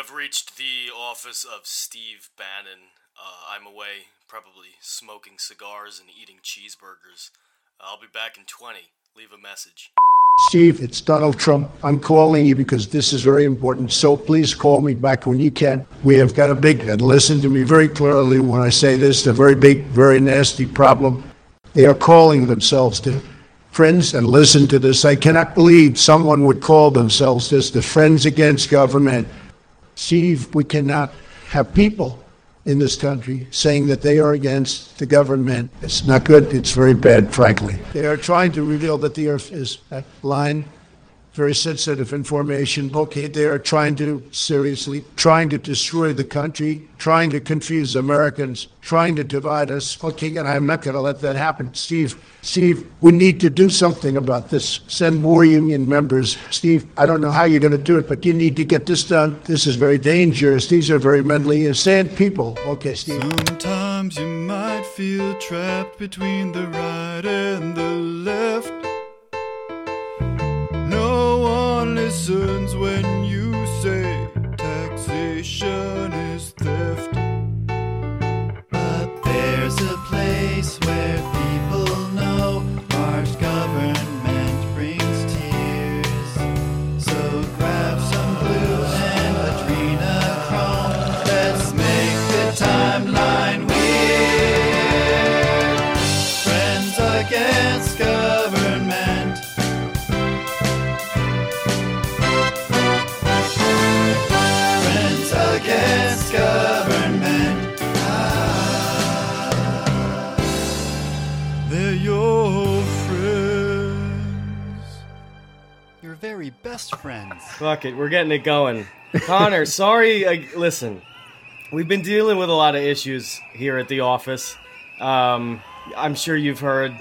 have reached the office of Steve Bannon. Uh, I'm away, probably smoking cigars and eating cheeseburgers. I'll be back in 20. Leave a message. Steve, it's Donald Trump. I'm calling you because this is very important. So please call me back when you can. We have got a big, and listen to me very clearly when I say this, a very big, very nasty problem. They are calling themselves to friends and listen to this. I cannot believe someone would call themselves this, the Friends Against Government. Steve, we cannot have people in this country saying that they are against the government. It's not good. It's very bad, frankly. They are trying to reveal that the earth is that line very sensitive information. Okay, they are trying to seriously trying to destroy the country, trying to confuse Americans, trying to divide us. Okay, and I'm not going to let that happen. Steve, Steve, we need to do something about this. Send more union members. Steve, I don't know how you're going to do it, but you need to get this done. This is very dangerous. These are very mentally insane people. Okay, Steve. Sometimes you might feel trapped between the right and the left. Listens when you say taxation is theft. But there's a place where best friends. Fuck it, we're getting it going. Conner, sorry. Uh, listen, we've been dealing with a lot of issues here at the office. Um, I'm sure you've heard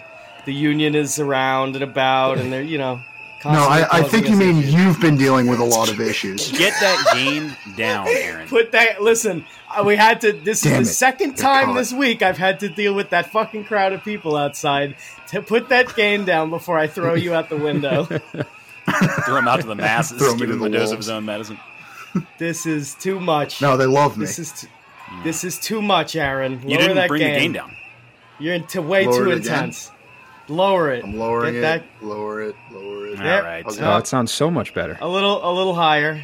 the union is around and about, and they're you know. No, I, I think you mean issues. you've been dealing with a lot of issues. Get that game down, Aaron. Put that. Listen, uh, we had to. This Damn is the it. second time this week I've had to deal with that fucking crowd of people outside. To put that game down before I throw you out the window. Throw him out to the masses. Throw him give into him a the dose of his own medicine. this is too much. No, they love me. This is. T- this is too much, Aaron. You Lower didn't that bring game. the game down. You're into way Lower too it again? intense. Lower it. I'm lowering Get it, that lower it, lower it. Yep. All right. Okay. Oh, it sounds so much better. a little, a little higher.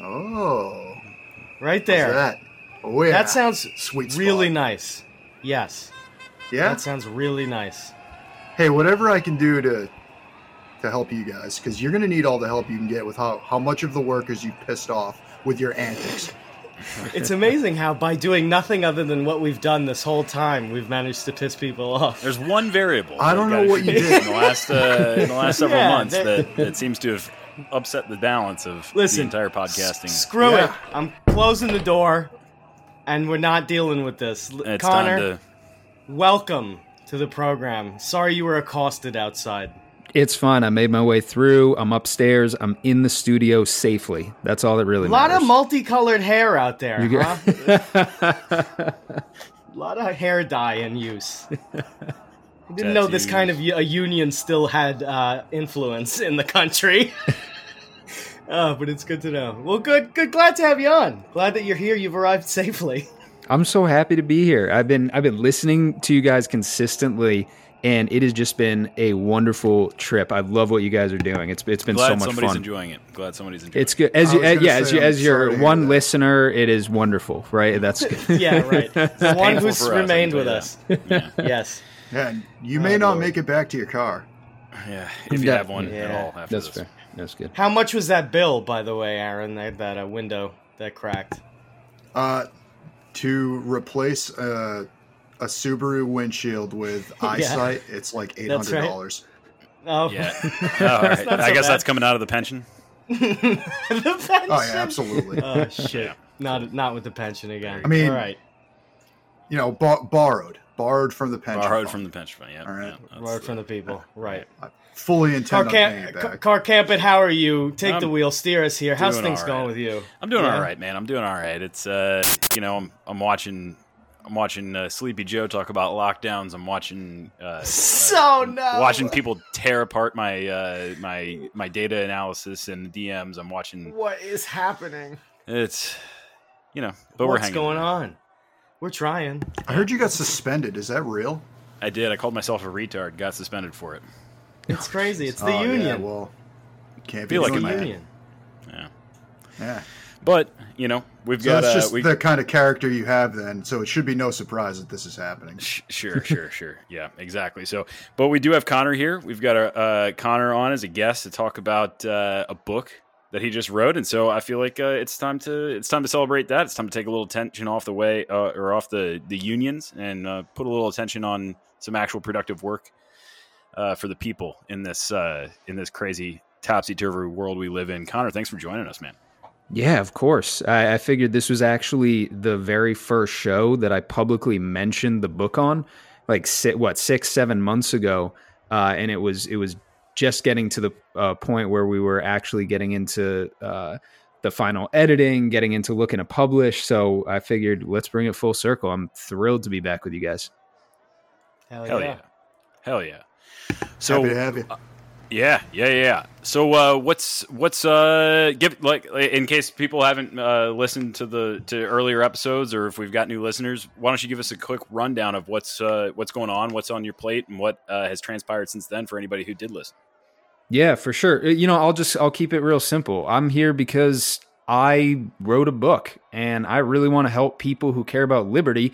Oh, Right what's there. that? Oh yeah, That sounds sweet. Spot. really nice. Yes, Yeah. that sounds really nice. hey, whatever I can do to to help you guys, because you're gonna need all the help you can get with how how much of the workers you pissed off with your antics. It's amazing how by doing nothing other than what we've done this whole time, we've managed to piss people off. There's one variable. I don't know what you did. in the last uh, in the last several Yeah, months that- that, that seems to have upset the balance of Listen, the entire podcasting. Screw Yeah. it. I'm closing the door, and we're not dealing with this. It's Conner, to. welcome to the program. Sorry you were accosted outside. It's fine. I made my way through. I'm upstairs. I'm in the studio safely. That's all that really matters. A lot matters. of multicolored hair out there, You huh? a lot of hair dye in use. I didn't know this kind of a union still had uh, influence in the country. oh, but it's good to know. Well, good, good. Glad to have you on. Glad that you're here. You've arrived safely. I'm so happy to be here. I've been I've been listening to you guys consistently, and it has just been a wonderful trip. I love what you guys are doing. It's it's been Glad so much fun. somebody's fun. enjoying it. Glad somebody's enjoying it. It's good as you as, yeah as you as your one listener. It is wonderful, right? That's good. Yeah, right. The one who's for us, remained with us. that. Yes. Yeah, and you may Oh, not Lord. make it back to your car. Yeah, if you That- have one Yeah. at all after That's this. fair. That's good. How much was that bill, by the way, Aaron? That, that uh, window that cracked. Uh, to replace uh, a Subaru windshield with eyesight, it's like eight That's hundred right. dollars. Oh, Yeah. Oh, all right. I so guess bad. that's coming out of the pension. the pension. Oh yeah, absolutely. Oh shit! Not not with the pension again. I mean- all right, you know, bo- borrowed, borrowed from the pension. Borrowed fund. from the pension fund. Yeah. All right. yeah, that's word the- from the people. Right. I fully intend on paying Car, it back. Car Campit, how are you? Take the I'm wheel, steer us here. How's things all going with you? I'm doing Yeah. all right, man. I'm doing all right. It's uh, you know, I'm I'm watching I'm watching uh, Sleepy Joe talk about lockdowns. I'm watching uh, So no. watching people tear apart my uh, my my data analysis and DMs. I'm watching. What is happening? It's you know, but we're What's going in on? We're trying. I heard you got suspended. Is that real? I did. I called myself a retard. Got suspended for it. It's crazy. It's the Oh, yeah, union. well, can't Feel be like it's it, the doing man. that. union. Yeah, Yeah. But you know, we've So got that's uh, just we, the kind of character you have then. So it should be no surprise that this is happening. Sh- Sure, sure, sure. Yeah, exactly. So, but we do have Conner here. We've got a, uh, Conner on as a guest to talk about uh, a book that he just wrote, and so I feel like uh, it's time to it's time to celebrate that. It's time to take a little tension off the way uh, or off the the unions and uh, put a little attention on some actual productive work uh, for the people in this uh, in this crazy topsy turvy world we live in. Conner, thanks for joining us, man. Yeah, of course. I, I figured this was actually the very first show that I publicly mentioned the book on, like si- what six, seven months ago, uh, and it was it was just getting to the uh, point where we were actually getting into uh, the final editing, getting into looking to publish. So I figured let's bring it full circle. I'm thrilled to be back with you guys. Hell, Hell yeah. yeah, hell yeah. So Happy to have you. Yeah, yeah, yeah. So, uh, what's what's uh, give like in case people haven't uh, listened to the to earlier episodes, or if we've got new listeners, why don't you give us a quick rundown of what's uh, what's going on, what's on your plate, and what uh, has transpired since then for anybody who did listen. Yeah, for sure. Uh, You know, I'll just I'll keep it real simple. I'm here because I wrote a book and I really want to help people who care about liberty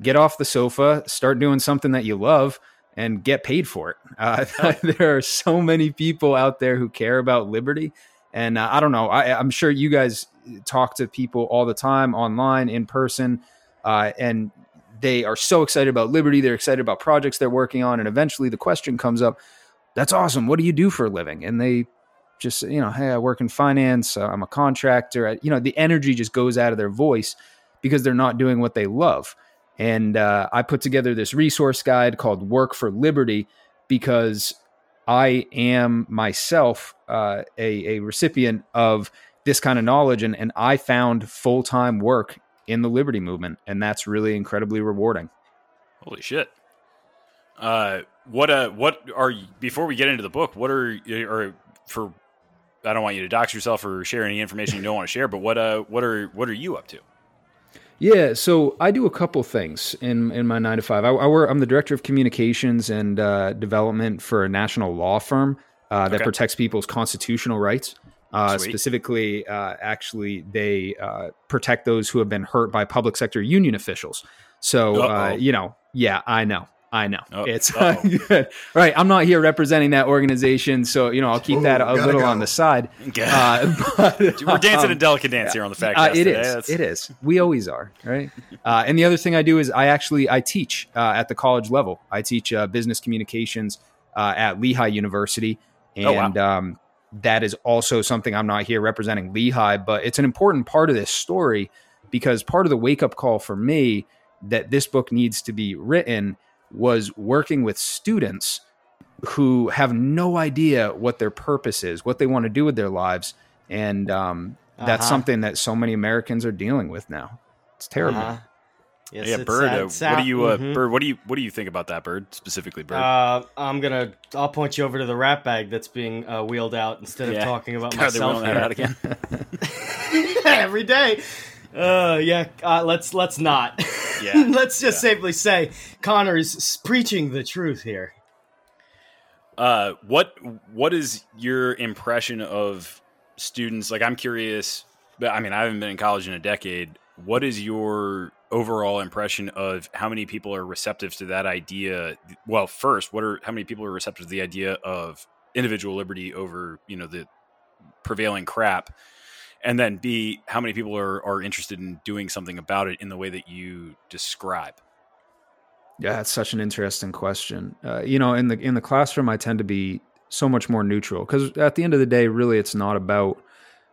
get off the sofa, start doing something that you love and get paid for it. Uh, there are so many people out there who care about liberty and uh, I don't know, I, I'm sure you guys talk to people all the time online in person uh, and they are so excited about liberty, they're excited about projects they're working on and eventually the question comes up that's awesome. What do you do for a living? And they just, you know, hey, I work in finance. Uh, I'm a contractor. I, you know, the energy just goes out of their voice because they're not doing what they love. And uh, I put together this resource guide called Work for Liberty because I am myself uh, a, a recipient of this kind of knowledge. And, and I found full time work in the liberty movement. And that's really incredibly rewarding. Holy shit! Uh, what uh, what are you, before we get into the book? What are or for? I don't want you to dox yourself or share any information you don't want to share. But what uh, what are what are you up to? Yeah, so I do a couple things in in my nine to five. I, I work. I'm the director of communications and uh, development for a national law firm uh, that Okay. protects people's constitutional rights. Uh, specifically, uh, actually, they uh, protect those who have been hurt by public sector union officials. So, uh, you know, yeah, I know, I know, Oh, it's good. Right, I'm not here representing that organization, so you know, I'll keep Oh, that a little go. on the side. Yeah. Uh, but, We're dancing a um, delicate dance here on the fact. Uh, it today. is. That's... It is. We always are, right? Uh, and the other thing I do is I actually I teach uh, at the college level. I teach uh, business communications uh, at Lehigh University, Oh, wow. and um, that is also something I'm not here representing Lehigh, but it's an important part of this story because part of the wake up call for me that this book needs to be written was working with students who have no idea what their purpose is, what they want to do with their lives, and um, that's Uh-huh. something that so many Americans are dealing with now. It's terrible. Uh-huh. Yes, yeah, Bird. sad- Uh, sad- what do you, uh, mhm. Bird? What do you, what do you think about that, Bird specifically, Bird? Uh, I'm gonna. I'll point you over to the rat bag that's being uh, wheeled out instead of Yeah. talking about God, they're myself wheeling that out again. every day. Uh, yeah. Uh, let's let's not. Yeah, let's just safely say Conner's preaching the truth here. Uh, what what is your impression of students? Like, I'm curious. But I mean, I haven't been in college in a decade. What is your overall impression of how many people are receptive to that idea? Well, first, what are how many people are receptive to the idea of individual liberty over you know the prevailing crap? And then B, how many people are, are interested in doing something about it in the way that you describe? Yeah, that's such an interesting question. Uh, you know, in the in the classroom, I tend to be so much more neutral because at the end of the day, really, it's not about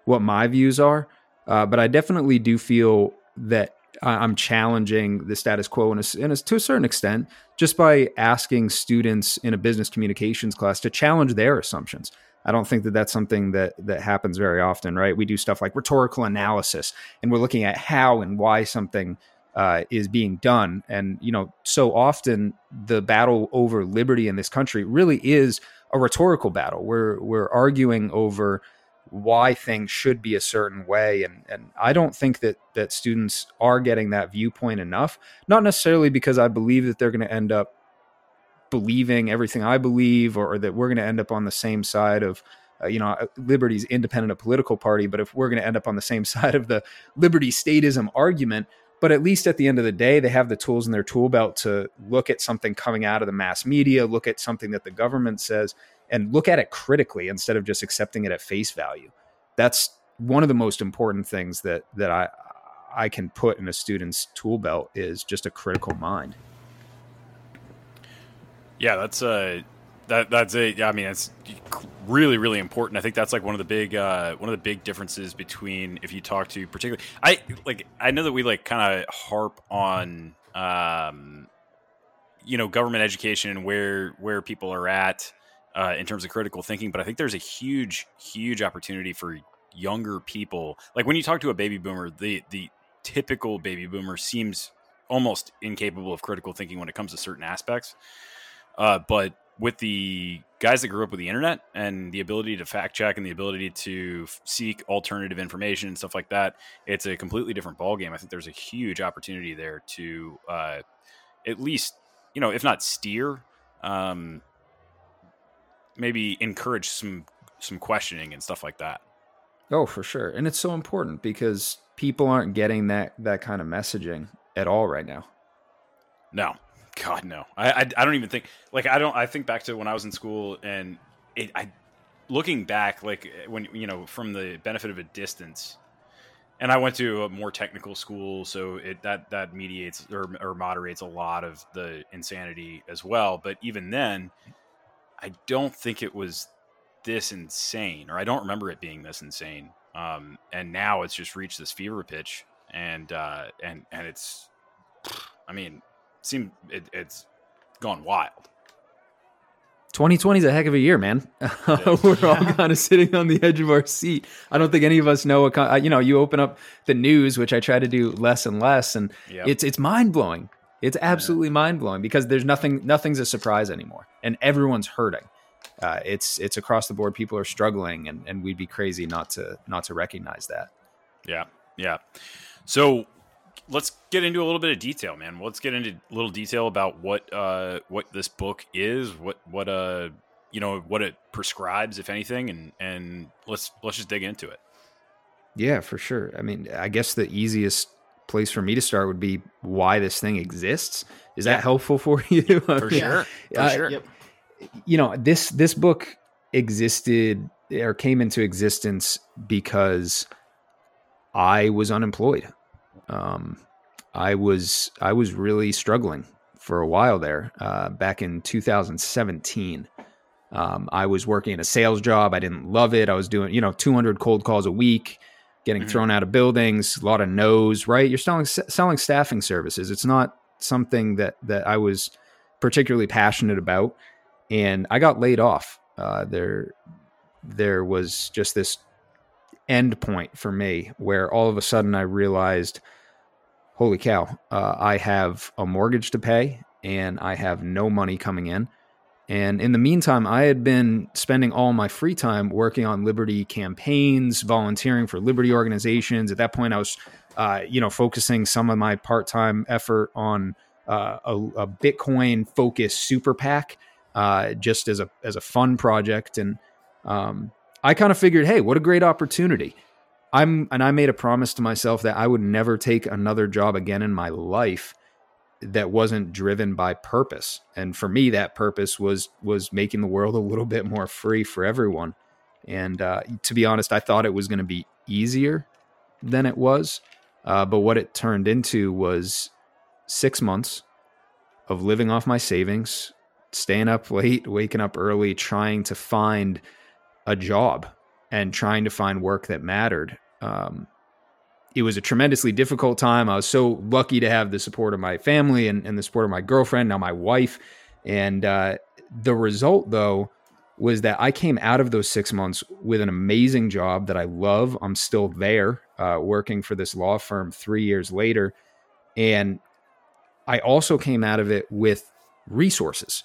what my views are. Uh, but I definitely do feel that I'm challenging the status quo and, a, in a, to a certain extent just by asking students in a business communications class to challenge their assumptions. I don't think that that's something that that happens very often, right? We do stuff like rhetorical analysis, and we're looking at how and why something uh, is being done. And, you know, so often the battle over liberty in this country really is a rhetorical battle. We're, we're arguing over why things should be a certain way. And, and I don't think that, that students are getting that viewpoint enough, not necessarily because I believe that they're going to end up believing everything I believe or, or that we're going to end up on the same side of, uh, you know, uh, liberty's independent of political party, but if we're going to end up on the same side of the liberty statism argument, but at least at the end of the day, they have the tools in their tool belt to look at something coming out of the mass media, look at something that the government says, and look at it critically instead of just accepting it at face value. That's one of the most important things that that I I can put in a student's tool belt is just a critical mind. Yeah, that's uh, that that's a. I mean, it's really really important. I think that's like one of the big uh, one of the big differences between if you talk to particularly I like I know that we like kind of harp on um, you know government education and where where people are at uh, in terms of critical thinking, but I think there's a huge huge opportunity for younger people. Like when you talk to a baby boomer, the the typical baby boomer seems almost incapable of critical thinking when it comes to certain aspects. Uh, but with the guys that grew up with the internet and the ability to fact check and the ability to seek alternative information and stuff like that, it's a completely different ballgame. I think there's a huge opportunity there to uh, at least, you know, if not steer, um, maybe encourage some some questioning and stuff like that. Oh, for sure, and it's so important because people aren't getting that that kind of messaging at all right now. No, God no. I, I, I don't even think like I don't I think back to when I was in school and it I looking back like when you know from the benefit of a distance and I went to a more technical school so it that that mediates or, or moderates a lot of the insanity as well but even then I don't think it was this insane or I don't remember it being this insane um, and now it's just reached this fever pitch and uh, and and it's I mean seem it, it's gone wild. 2020 is a heck of a year, man. We're all kind of sitting on the edge of our seat. I don't think any of us know what uh, you know. You open up the news, which I try to do less and less, and yep. it's it's mind blowing. It's absolutely yeah. mind blowing because there's nothing nothing's a surprise anymore, and everyone's hurting. Uh, it's it's across the board. People are struggling, and and we'd be crazy not to not to recognize that. Yeah, yeah. So let's get into a little bit of detail, man. Let's get into a little detail about what uh, what this book is, what what uh you know what it prescribes, if anything, and and let's let's just dig into it. Yeah, for sure. I mean, I guess the easiest place for me to start would be why this thing exists. Is yeah. that helpful for you? for sure. For uh, sure. Yep. You know this this book existed or came into existence because I was unemployed. Um, I was I was really struggling for a while there. Uh, back in 2017, um, I was working a sales job. I didn't love it. I was doing you know 200 cold calls a week, getting mm-hmm. thrown out of buildings, a lot of no's. Right? You're selling selling staffing services. It's not something that that I was particularly passionate about, and I got laid off. Uh, there there was just this end point for me where all of a sudden I realized holy cow, uh, I have a mortgage to pay and I have no money coming in. And in the meantime, I had been spending all my free time working on Liberty campaigns, volunteering for Liberty organizations. At that point, I was, uh, you know, focusing some of my part-time effort on uh, a, a Bitcoin-focused super PAC, uh, just as a as a fun project. And um, I kind of figured, hey, what a great opportunity! I'm and I made a promise to myself that I would never take another job again in my life that wasn't driven by purpose. And for me, that purpose was was making the world a little bit more free for everyone. And uh, to be honest, I thought it was going to be easier than it was. Uh, but what it turned into was six months of living off my savings, staying up late, waking up early, trying to find a job and trying to find work that mattered um, it was a tremendously difficult time. I was so lucky to have the support of my family and, and the support of my girlfriend, now my wife. And uh, the result, though, was that I came out of those six months with an amazing job that I love. I'm still there, uh, working for this law firm three years later. And I also came out of it with resources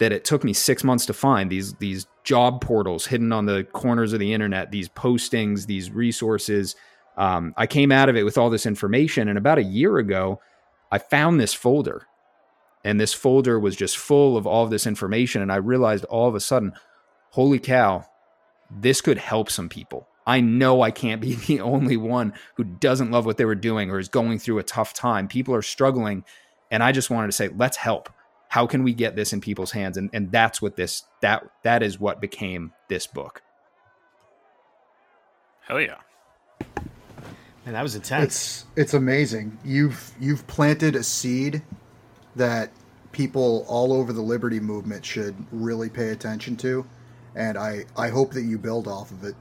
that it took me six months to find these these job portals hidden on the corners of the internet, these postings, these resources. Um, I came out of it with all this information, and about a year ago, I found this folder, and this folder was just full of all of this information, and I realized all of a sudden, holy cow, this could help some people. I know I can't be the only one who doesn't love what they were doing or is going through a tough time. People are struggling, and I just wanted to say, let's help how can we get this in people's hands? And and that's what this that that is what became this book. Hell yeah. And that was intense. It's it's amazing. You've you've planted a seed that people all over the liberty movement should really pay attention to and i i hope that you build off of it.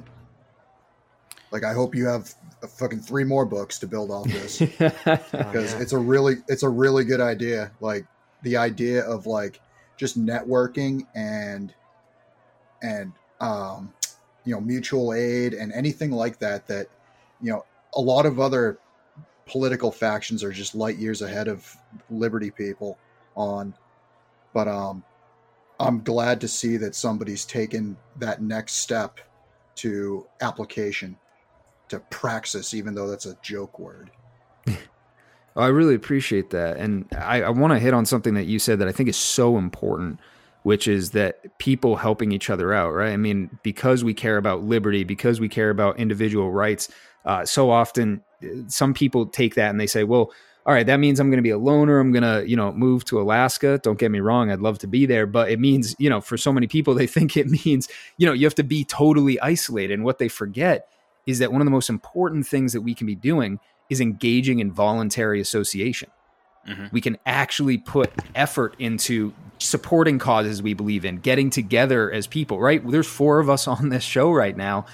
Like i hope you have a fucking three more books to build off this. Oh, because oh, yeah. it's a really it's a really good idea. Like the idea of like just networking and and um, you know mutual aid and anything like that that you know a lot of other political factions are just light years ahead of liberty people on. But um i'm glad to see that somebody's taken that next step to application to praxis even though that's a joke word I really appreciate that. And I, I want to hit on something that you said that I think is so important, which is that people helping each other out, right? I mean, because we care about liberty, because we care about individual rights, uh, so often uh, some people take that and they say, well, all right, that means I'm going to be a loner. I'm going to, you know, move to Alaska. Don't get me wrong. I'd love to be there, but it means, you know, for so many people, they think it means, you know, you have to be totally isolated. And what they forget is that one of the most important things that we can be doing is engaging in voluntary association. Mm-hmm. We can actually put effort into supporting causes we believe in, getting together as people, right? There's four of us on this show right now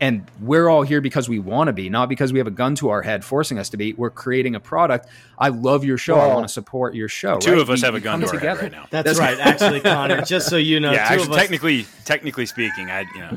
and we're all here because we want to be, not because we have a gun to our head forcing us to be. We're creating a product. I love your show. Well, I want to support your show. Two right? of us we, have a gun to our together. head right now. That's, That's right, actually, Conner. Just so you know, yeah, actually, technically, technically speaking, I you know,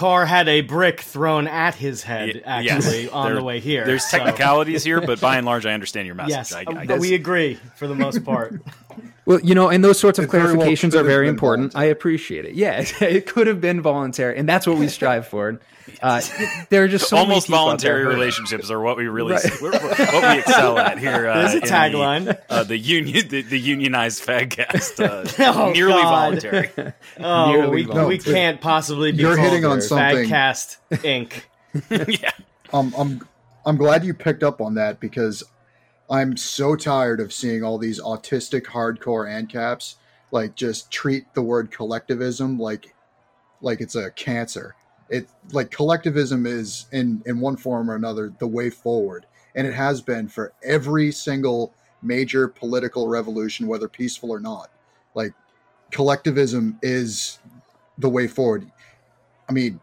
Carr had a brick thrown at his head actually yes, on there, the way here. There's so. technicalities here, but by and large, I understand your message. Yes, I, I but we agree for the most part. Well, you know, and those sorts of it clarifications well are very important. Voluntary. I appreciate it. Yeah, it could have been voluntary, and that's what we strive for. Uh, there are just so almost voluntary relationships are what we really right. what we excel at here. Uh, There's a tagline: the, uh, the, union, the, the, unionized fagcast, uh, oh, nearly God. voluntary. Oh, nearly we, voluntary. we can't possibly be. You're hitting on something. Fagcast Inc. yeah. Um, I'm I'm glad you picked up on that because I'm so tired of seeing all these autistic hardcore ANCAPs like just treat the word collectivism like like it's a cancer. It like collectivism is in in one form or another the way forward, and it has been for every single major political revolution, whether peaceful or not. Like collectivism is the way forward. I mean,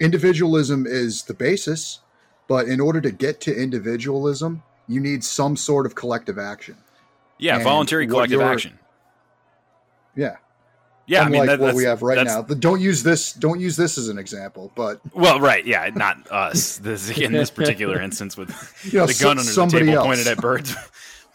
individualism is the basis, but in order to get to individualism, you need some sort of collective action. Yeah, and voluntary collective action. Yeah. Yeah, Unlike I mean that, what we have right now. Don't use this. Don't use this as an example. But well, right, yeah, not us. This in this particular instance with you know, the gun under the table else. pointed at birds.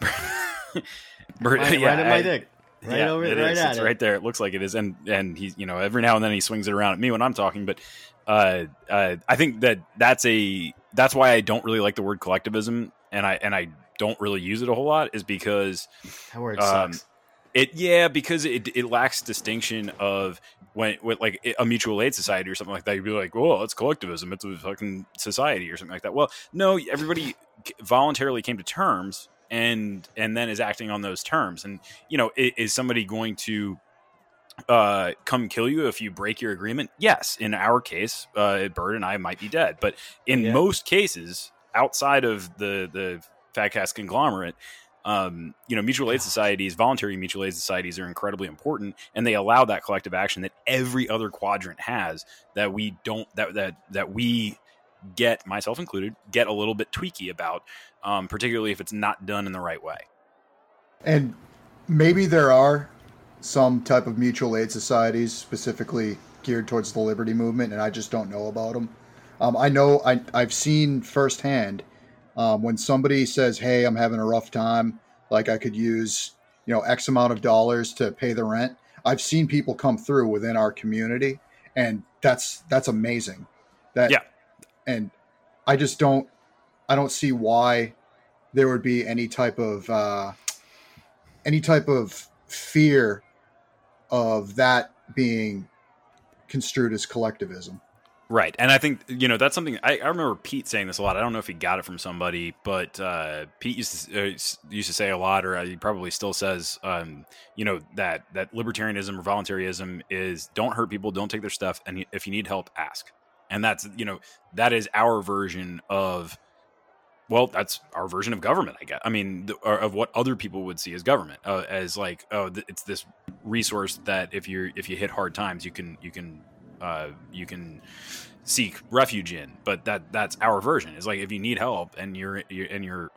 Bird, right, yeah, right at my dick. Right yeah, over, it right is. It's it. right there. It looks like it is, and and he's you know every now and then he swings it around at me when I'm talking, but uh, uh, I think that that's a that's why I don't really like the word collectivism and I and I don't really use it a whole lot is because that word um, sucks. It yeah because it it lacks distinction of when with like a mutual aid society or something like that. You'd be like, well, it's collectivism. It's a fucking society or something like that. Well, no, everybody voluntarily came to terms and and then is acting on those terms. And you know, is, is somebody going to uh, come kill you if you break your agreement? Yes. In our case, uh, Bird and I might be dead, but in yeah. most cases, outside of the the Fagcast conglomerate, um, you know, mutual aid societies, voluntary mutual aid societies are incredibly important, and they allow that collective action that every other quadrant has. That we don't that that that we get, myself included, get a little bit tweaky about, um, particularly if it's not done in the right way. And maybe there are some type of mutual aid societies specifically geared towards the liberty movement, and I just don't know about them. Um, I know I, I've seen firsthand Um, when somebody says, "Hey, I'm having a rough time," like I could use, you know, X amount of dollars to pay the rent. I've seen people come through within our community, and that's that's amazing. That Yeah. And I just don't I don't see why there would be any type of uh, any type of fear of that being construed as collectivism. Right. And I think, you know, that's something I, I remember Pete saying this a lot. I don't know if he got it from somebody, but uh, Pete used to, uh, used to say a lot, or uh, he probably still says, um, you know, that, that libertarianism or voluntarism is don't hurt people, don't take their stuff. And if you need help, ask. And that's, you know, that is our version of, well, that's our version of government, I guess. I mean, th- or of what other people would see as government, uh, as like, oh, th- it's this resource that if you're if you hit hard times, you can you can uh, you can seek refuge in. But that that's our version. Is like if you need help and you're, you're and you're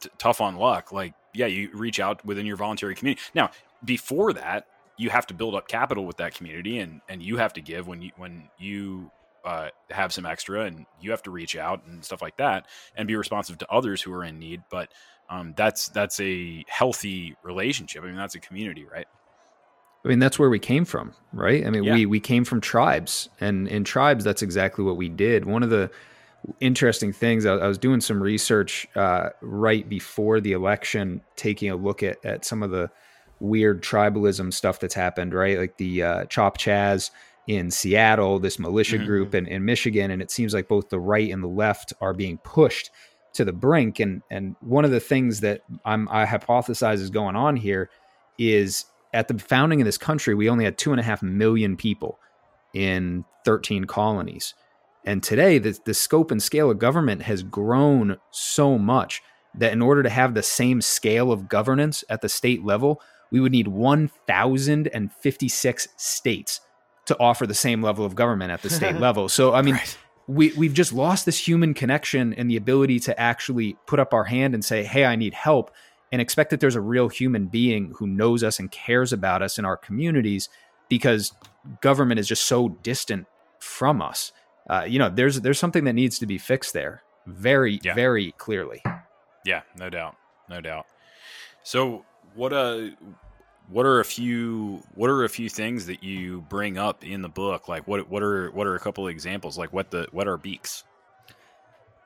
t- tough on luck, like yeah, you reach out within your voluntary community. Now, before that, you have to build up capital with that community, and and you have to give when you when you uh, have some extra, and you have to reach out and stuff like that, and be responsive to others who are in need. But um, that's that's a healthy relationship. I mean, that's a community, right? I mean, that's where we came from, right? I mean, Yeah. we we came from tribes, and in tribes, that's exactly what we did. One of the interesting things, I, I was doing some research uh, right before the election, taking a look at at some of the weird tribalism stuff that's happened, right? Like the uh, Chop Chaz in Seattle, this militia Mhm. group in, in Michigan, and it seems like both the right and the left are being pushed to the brink. And and one of the things that I'm I hypothesize is going on here is at the founding of this country, we only had two and a half million people in 13 colonies. And today, the, the scope and scale of government has grown so much that in order to have the same scale of governance at the state level, we would need 1,056 states to offer the same level of government at the state level. So, I mean, we, we've just lost this human connection and the ability to actually put up our hand and say, Hey, I need help, and expect that there's a real human being who knows us and cares about us in our communities because government is just so distant from us. Uh, you know, there's there's something that needs to be fixed there, very Yeah. very clearly. Yeah, no doubt, no doubt. So, what uh what are a few what are a few things that you bring up in the book? Like, what what are what are a couple of examples? Like, what the what are beaks?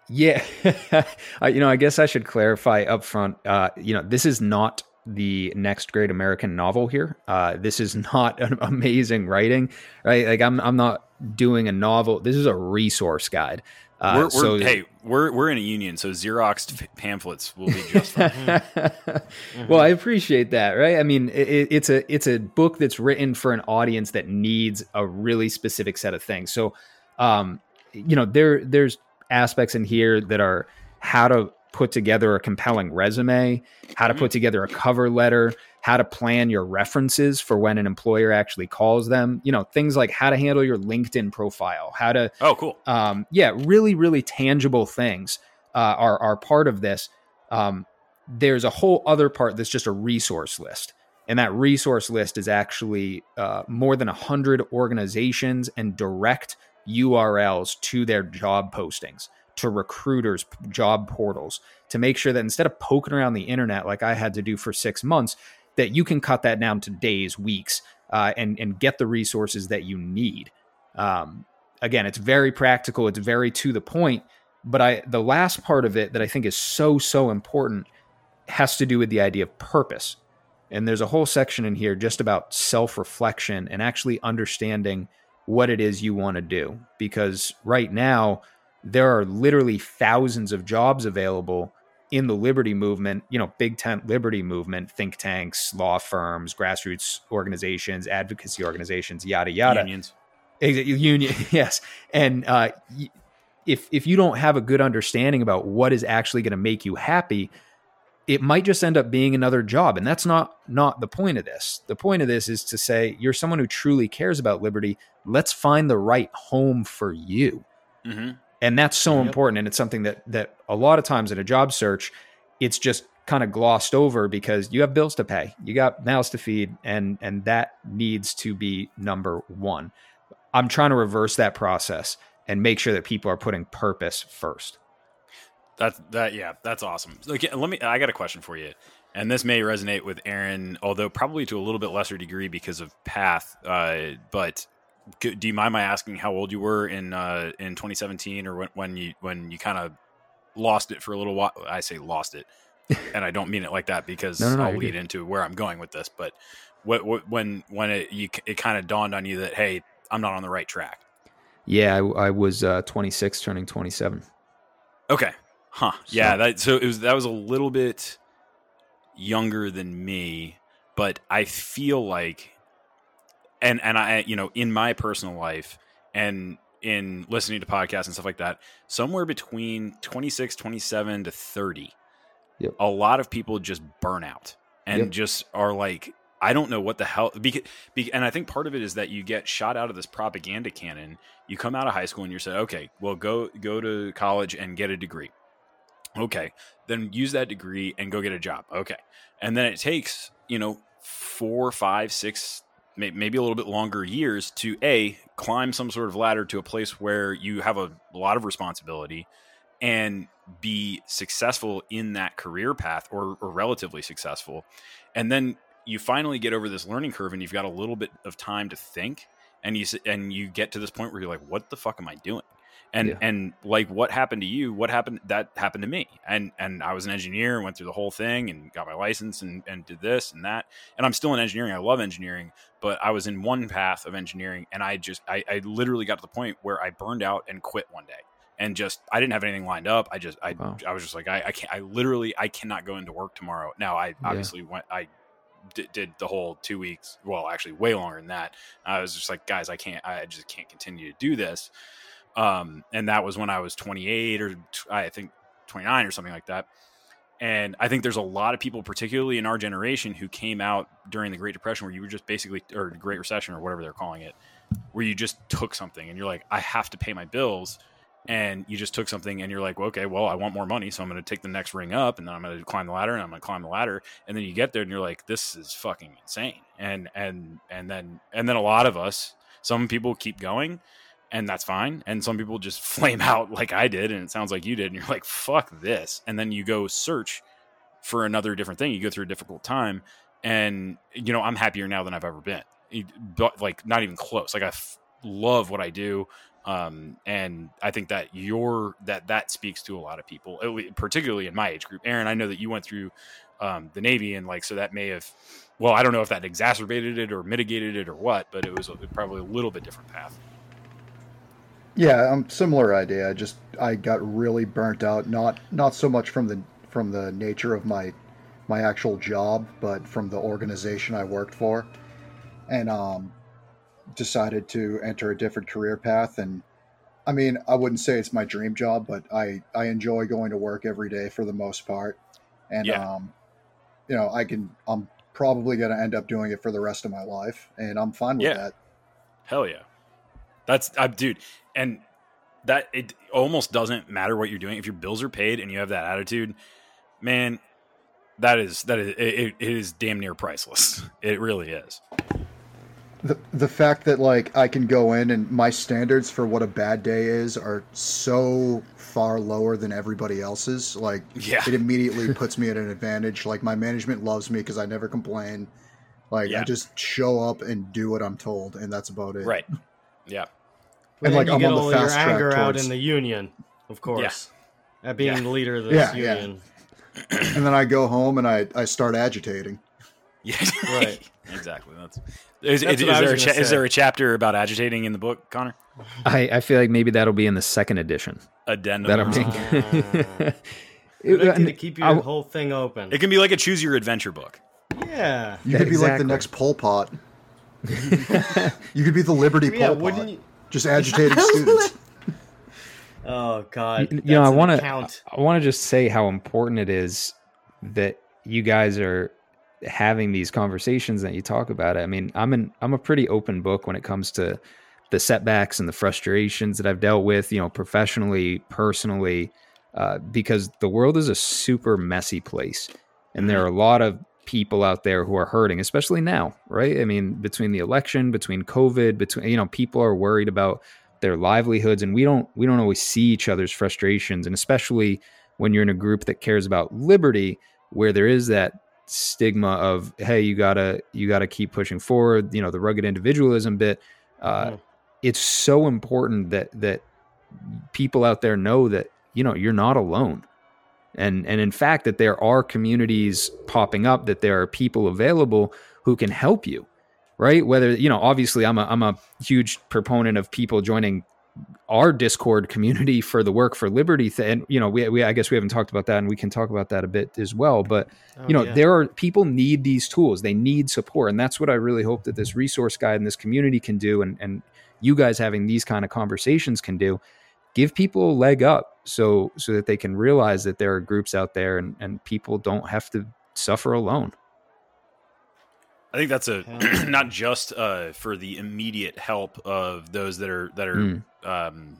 Yeah, you know, I guess I should clarify up front. Uh, you know, this is not the next great American novel here. Uh, this is not an amazing writing, right? Like I'm I'm not doing a novel. This is a resource guide. Uh, we're, we're, so hey, we're we're in a union, so Xeroxed f- pamphlets will be just fine. well, I appreciate that, right? I mean, it, it's a it's a book that's written for an audience that needs a really specific set of things. So, um, you know, there there's aspects in here that are how to put together a compelling resume, how to put together a cover letter, how to plan your references for when an employer actually calls them. You know, things like how to handle your LinkedIn profile, how to oh, cool. um, yeah, really, really tangible things uh, are are part of this. Um, there's a whole other part that's just a resource list, and that resource list is actually uh, more than a hundred organizations and direct URLs to their job postings, to recruiters' job portals, to make sure that instead of poking around the internet like I had to do for six months, that you can cut that down to days, weeks, uh, and and get the resources that you need. Um, again, it's very practical. It's very to the point. But I, the last part of it that I think is so so important has to do with the idea of purpose. And there's a whole section in here just about self reflection and actually understanding what it is you want to do. Because right now, there are literally thousands of jobs available in the liberty movement, you know, big tent liberty movement, think tanks, law firms, grassroots organizations, advocacy organizations, yada, yada. Unions. Union, yes. And uh, if if you don't have a good understanding about what is actually going to make you happy, it might just end up being another job, and that's not not the point of this. The point of this is to say you're someone who truly cares about liberty. Let's find the right home for you, hmm and that's so Yep. important. And it's something that that a lot of times in a job search, it's just kind of glossed over because you have bills to pay, you got mouths to feed, and and that needs to be number one. I'm trying to reverse that process and make sure that people are putting purpose first. That's that. Yeah, that's awesome. Look, let me. I got a question for you, and this may resonate with Aaron, although probably to a little bit lesser degree because of path. Uh, but do you mind my asking how old you were in uh, in 2017, or when, when you when you kind of lost it for a little while? I say lost it, and I don't mean it like that because No, no, no, I'll lead good. into where I'm going with this. But what, what when when it you it kind of dawned on you that hey, I'm not on the right track. Yeah, I, I was uh, 26, turning 27. Okay. Huh. Yeah, So- that so it was that was a little bit younger than me, but I feel like and and I you know, in my personal life and in listening to podcasts and stuff like that, somewhere between 26, 27 to 30, Yep. a lot of people just burn out and Yep. just are like I don't know what the hell because, and I think part of it is that you get shot out of this propaganda cannon. You come out of high school and you're said, okay, well go go to college and get a degree. Okay, then use that degree and go get a job. Okay, and then it takes you know four, five, six, maybe a little bit longer years to a climb some sort of ladder to a place where you have a lot of responsibility and be successful in that career path or, or relatively successful. And then you finally get over this learning curve and you've got a little bit of time to think and you and you get to this point where you're like what the fuck am i doing and Yeah. and like what happened to you what happened that happened to me. And and i was an engineer and went through the whole thing and got my license and and did this and that. And i'm still in engineering. I love engineering but i was in one path of engineering and i just i, I literally got to the point where i burned out and quit one day. And just i didn't have anything lined up. I just i, Wow. I was just like I, I can't i literally i cannot go into work tomorrow. Now i Yeah. obviously went i did, did the whole two weeks well actually way longer than that. I was just like guys i can't i just can't continue to do this um and that was when i was 28 or I think 29 or something like that. And i think there's a lot of people particularly in our generation who came out during the great depression where you were just basically or the great recession or whatever they're calling it where you just took something and you're like i have to pay my bills and you just took something and you're like well, okay well i want more money so i'm going to take the next ring up and then i'm going to climb the ladder and i'm going to climb the ladder and then you get there and you're like this is fucking insane and and and then and then a lot of us some people keep going and that's fine. And some people just flame out like i did and it sounds like you did and you're like fuck this. And then you go search for another different thing. You go through a difficult time and you know i'm happier now than i've ever been. But like not even close. Like i f- love what i do um, and I think that your that that speaks to a lot of people, particularly in my age group. Aaron, I know that you went through um, the Navy, and like so that may have, well, I don't know if that exacerbated it or mitigated it or what, but it was a, probably a little bit different path. Yeah, um, similar idea. I just I got really burnt out. Not not so much from the from the nature of my my actual job, but from the organization I worked for, and um, decided to enter a different career path. And I mean, I wouldn't say it's my dream job, but I I enjoy going to work every day for the most part. And Yeah. um, you know, I can I'm probably going to end up doing it for the rest of my life, and I'm fine with Yeah. that. Hell yeah, that's uh, dude, and that it almost doesn't matter what you're doing if your bills are paid and you have that attitude, man. That is that is it, it is damn near priceless. It really is. the the fact that like I can go in and my standards for what a bad day is are so far lower than everybody else's. Like Yeah. it immediately puts me at an advantage. Like my management loves me because I never complain. Like Yeah. I just show up and do what I'm told, and that's about it. Right. Yeah. But And, like, you I'm get on the all your fast track anger out in the union, of course. At being Yeah. the leader of this Yeah, yeah. union. And then I go home and I I start agitating. Yeah. Right. exactly. That's. Is, That's is, what I there a cha- is there a chapter about agitating in the book, Conner? I, I feel like maybe that'll be in the second edition. Addendum. That'll or be. something. Good idea to And keep I- whole thing open. It can be like a choose your adventure book. yeah. You could be like the next Pol Pot. you could be the Liberty Yeah, Pol wouldn't Pot. you- Just agitating students. Oh God. you, you know, I want want to I want to just say how important it is that you guys are having these conversations that you talk about it. I mean, I'm an I'm a pretty open book when it comes to the setbacks and the frustrations that I've dealt with, you know, professionally, personally, uh, because the world is a super messy place, and there are a lot of people out there who are hurting, especially now, right? I mean, between the election, between COVID, between you know, people are worried about their livelihoods, and we don't we don't always see each other's frustrations, and especially when you're in a group that cares about liberty, where there is that stigma of hey, you gotta you gotta keep pushing forward. You know, the rugged individualism bit. Uh, Mhm. It's so important that that people out there know that you know you're not alone and and in fact that there are communities popping up that there are people available who can help you right whether you know obviously i'm a i'm a huge proponent of people joining our discord community for the work for liberty th- and you know we, we i guess we haven't talked about that and we can talk about that a bit as well but Oh, you know yeah. there are people need these tools they need support and that's what i really hope that this resource guide and this community can do and and you guys having these kind of conversations can do give people a leg up so so that they can realize that there are groups out there and and people don't have to suffer alone I think that's a not just uh, for the immediate help of those that are that are Mm. um,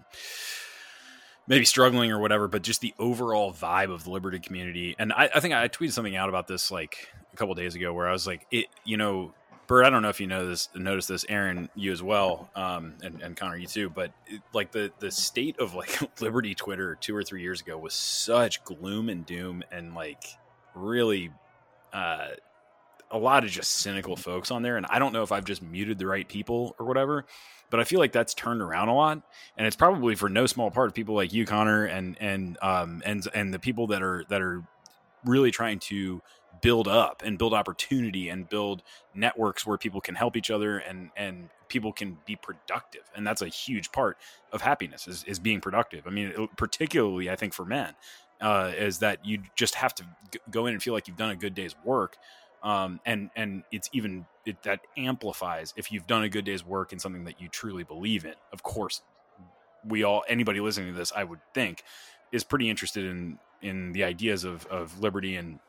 maybe struggling or whatever, but just the overall vibe of the Liberty community. And I, I think I tweeted something out about this like a couple days ago, where I was like, it, you know, Bert, I don't know if you know this, notice this, Aaron, you as well, um, and, and Conner, you too. But it, like the the state of like Liberty Twitter two or three years ago was such gloom and doom, and like really. Uh, a lot of just cynical folks on there and i don't know if i've just muted the right people or whatever but i feel like that's turned around a lot and it's probably for no small part of people like you conner and and um and and the people that are that are really trying to build up and build opportunity and build networks where people can help each other and and people can be productive and that's a huge part of happiness is, is being productive i mean particularly i think for men uh, is that you just have to go in and feel like you've done a good day's work um, and and it's even it, that amplifies if you've done a good day's work in something that you truly believe in. Of course, we all anybody listening to this, I would think, is pretty interested in in the ideas of of liberty and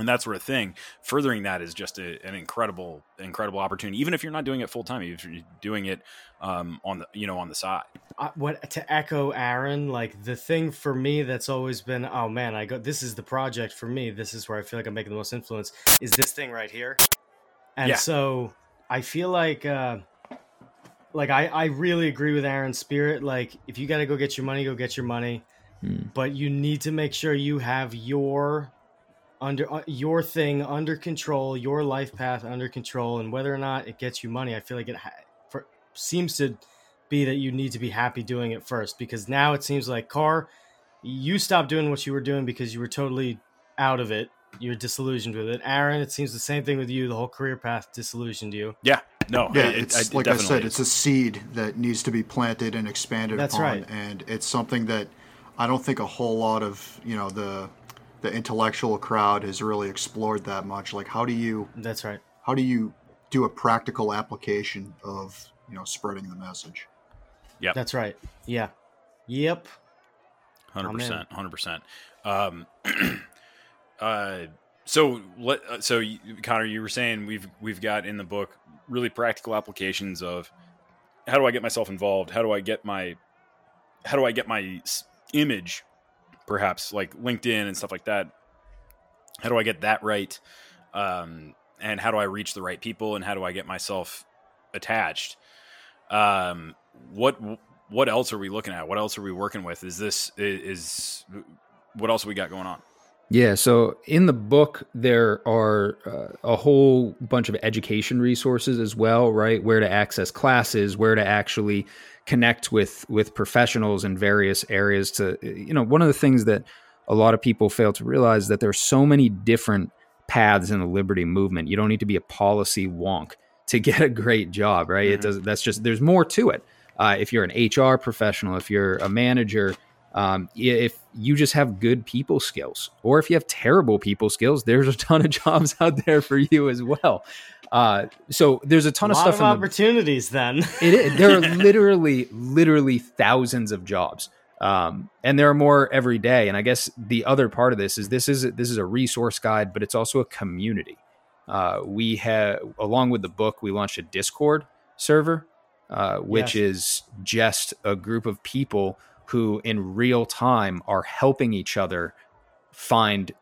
and that sort of thing. Furthering that is just a, an incredible incredible opportunity, even if you're not doing it full time, if you're doing it um, on the you know on the side. I, what to echo Aaron, like the thing for me that's always been, oh man, I go. This is the project for me. This is where I feel like I'm making the most influence. Is this thing right here? And Yeah. so I feel like, uh, like I, I really agree with Aaron's spirit. Like if you got to go get your money, go get your money. Hmm. But you need to make sure you have your under uh, your thing under control, your life path under control, and whether or not it gets you money, I feel like it ha- for, seems to be that you need to be happy doing it first because now it seems like car you stopped doing what you were doing because you were totally out of it. You're disillusioned with it. Aaron it seems the same thing with you. The whole career path disillusioned you. Yeah, no, Yeah, it- it- it's it like I said, it's a seed that needs to be planted and expanded That's upon, right. and it's something that I don't think a whole lot of you know the the intellectual crowd has really explored that much. Like, how do you that's right how do you do a practical application of you know spreading the message? Yeah, that's right yeah yep Hundred percent. hundred percent. Um, uh, so let uh, so you, Conner, you were saying we've we've got in the book really practical applications of how do I get myself involved? How do I get my how do I get my image, perhaps like LinkedIn and stuff like that? How do I get that right? Um, and how do I reach the right people? And how do I get myself attached? Um, what what else are we looking at? What else are we working with? Is this is what else we got going on? Yeah, so in the book there are uh, a whole bunch of education resources as well, right? Where to access classes, where to actually connect with with professionals in various areas to you know, one of the things that a lot of people fail to realize that there's so many different paths in the liberty movement. You don't need to be a policy wonk to get a great job, right? It does that's just there's more to it. Uh, if you're an HR professional, if you're a manager, um, if you just have good people skills, or if you have terrible people skills, there's a ton of jobs out there for you as well. Uh, so there's a ton a of stuff of in the, opportunities then it is, there are literally, literally thousands of jobs, um, and there are more every day. And I guess the other part of this is this is this is a resource guide, but it's also a community. Uh, we have, along with the book, we launched a Discord server, uh, which Yes. is just a group of people who, in real time, are helping each other find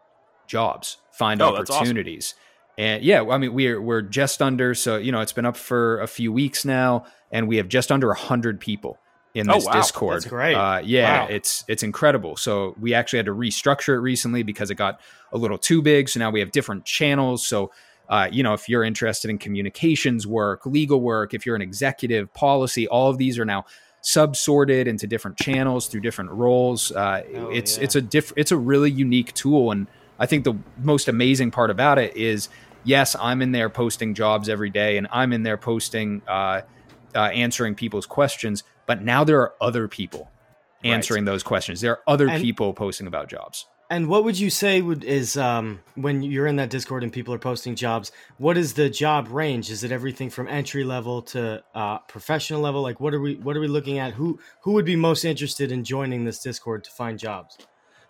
jobs, find Oh, opportunities. And yeah, I mean, we're we're just under. So you know, it's been up for a few weeks now, and we have just under hundred people in this Oh, this wow. Discord. That's great. Uh, yeah, Wow. it's it's incredible. So we actually had to restructure it recently because it got a little too big. So now we have different channels. So uh, you know, if you're interested in communications work, legal work, if you're an executive, policy, all of these are now subsorted into different channels through different roles. Uh, Oh, it's yeah. it's a diff- it's a really unique tool, and I think the most amazing part about it is, yes, I'm in there posting jobs every day, and I'm in there posting, uh, uh, answering people's questions. But now there are other people answering those questions. There are other And- people posting about jobs. And what would you say would is um, when you're in that Discord and people are posting jobs? What is the job range? Is it everything from entry level to uh, professional level? Like, what are we what are we looking at? Who who would be most interested in joining this Discord to find jobs?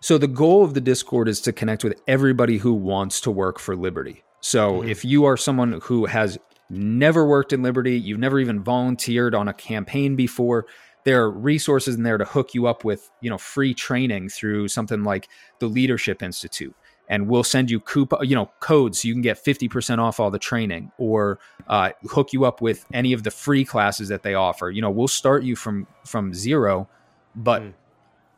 So the goal of the Discord is to connect with everybody who wants to work for Liberty. So if you are someone who has never worked in Liberty, you've never even volunteered on a campaign before, there are resources in there to hook you up with, you know, free training through something like the Leadership Institute. And we'll send you coupon, you know, codes so you can get 50% off all the training or uh, hook you up with any of the free classes that they offer. You know, we'll start you from from zero, but Mm.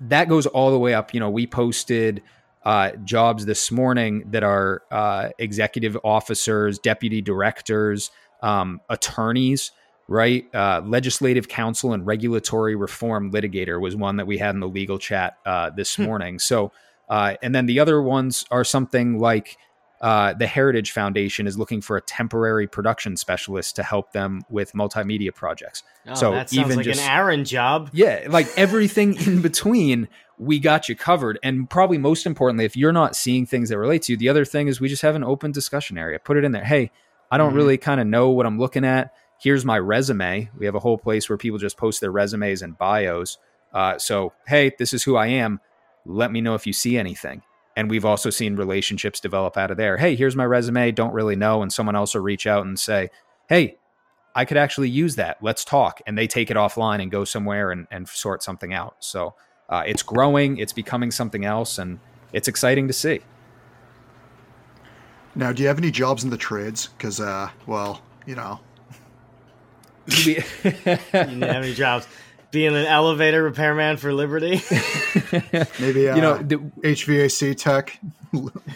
that goes all the way up. You know, we posted uh, jobs this morning that are uh, executive officers, deputy directors, um, attorneys, right? Uh, legislative counsel and regulatory reform litigator was one that we had in the legal chat uh, this morning. So, uh, and then the other ones are something like uh, the Heritage Foundation is looking for a temporary production specialist to help them with multimedia projects. Oh, so that sounds even like just an Aaron job. yeah, like everything in between, we got you covered. And probably most importantly, if you're not seeing things that relate to you, the other thing is we just have an open discussion area. Put it in there. Hey, I don't Mhm. really kind of know what I'm looking at. Here's my resume. We have a whole place where people just post their resumes and bios. Uh, so, hey, this is who I am. Let me know if you see anything. And we've also seen relationships develop out of there. Hey, here's my resume. Don't really know. And someone else will reach out and say, hey, I could actually use that. Let's talk. And they take it offline and go somewhere and, and sort something out. So uh, it's growing, it's becoming something else, and it's exciting to see. Now, do you have any jobs in the trades? Because, uh, well, you know, You didn't have any jobs. Being an elevator repairman for Liberty. maybe uh, you know, the, HVAC tech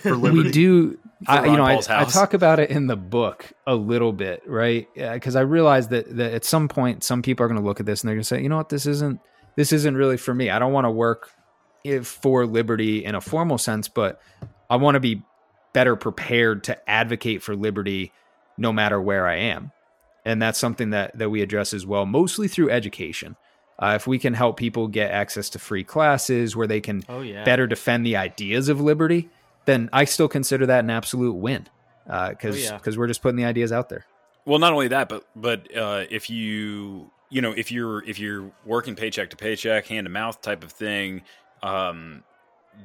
for Liberty. we do. I, you know, I, I talk about it in the book a little bit, right? Because I realize that, that at some point, some people are going to look at this and they're going to say, you know what, this isn't this isn't really for me. I don't want to work if, for liberty in a formal sense, but I want to be better prepared to advocate for liberty no matter where I am. And that's something that that we address as well, mostly through education. Uh, if we can help people get access to free classes where they can Oh yeah. better defend the ideas of liberty, then I still consider that an absolute win because Oh, yeah. because we're just putting the ideas out there. Well, not only that, but but uh, if you you know if you're if you're working paycheck to paycheck, hand to mouth type of thing, um,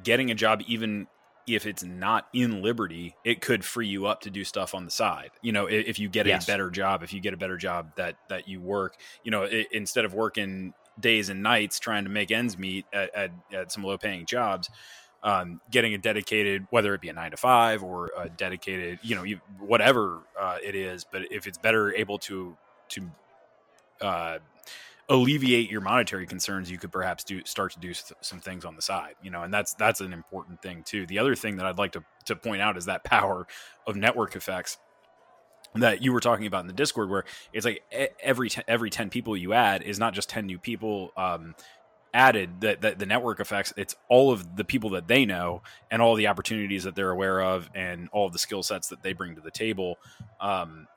getting a job even if it's not in Liberty, it could free you up to do stuff on the side. You know, i- if you get Yes. a better job, if you get a better job that that you work, you know, i instead of working days and nights trying to make ends meet at, at, at some low paying jobs, um, getting a dedicated, whether it be a nine to five or a dedicated, you know, you, whatever uh, it is, but if it's better able to to uh, alleviate your monetary concerns, you could perhaps do start to do some things on the side, you know, and that's that's an important thing too. The other thing that I'd like to to point out is that power of network effects that you were talking about in the Discord, where it's like every te- every ten people you add is not just ten new people um, added. That the, the network effects, it's all of the people that they know and all the opportunities that they're aware of and all of the skill sets that they bring to the table. Um,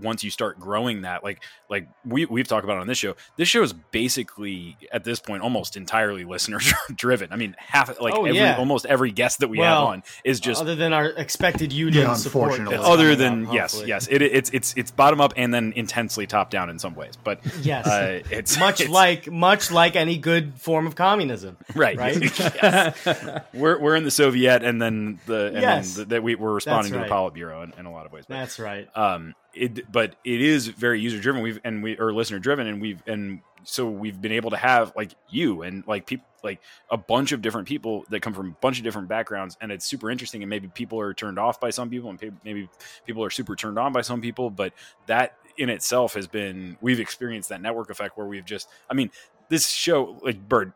once you start growing that, like like we we've talked about on this show, this show is basically at this point almost entirely listener driven. I mean, half like Oh, every yeah. almost every guest that we Well, have on is just other than our expected union Yeah, support. unfortunately. other than up, yes, yes, it, it's it's it's bottom up and then intensely top down in some ways, but Yes. uh, it's much it's- like much like any good form of communism. right, right? We're we're in the Soviet, and then the and Yes. then the, that we we're responding That's to the right. Politburo in, in a lot of ways. But, That's right. um, it but it is very user driven. We've and we are listener driven, and we've and so we've been able to have like you and like people like a bunch of different people that come from a bunch of different backgrounds, and it's super interesting. And maybe people are turned off by some people, and maybe people are super turned on by some people. But that in itself has been we've experienced that network effect where we've just I mean this show like Bert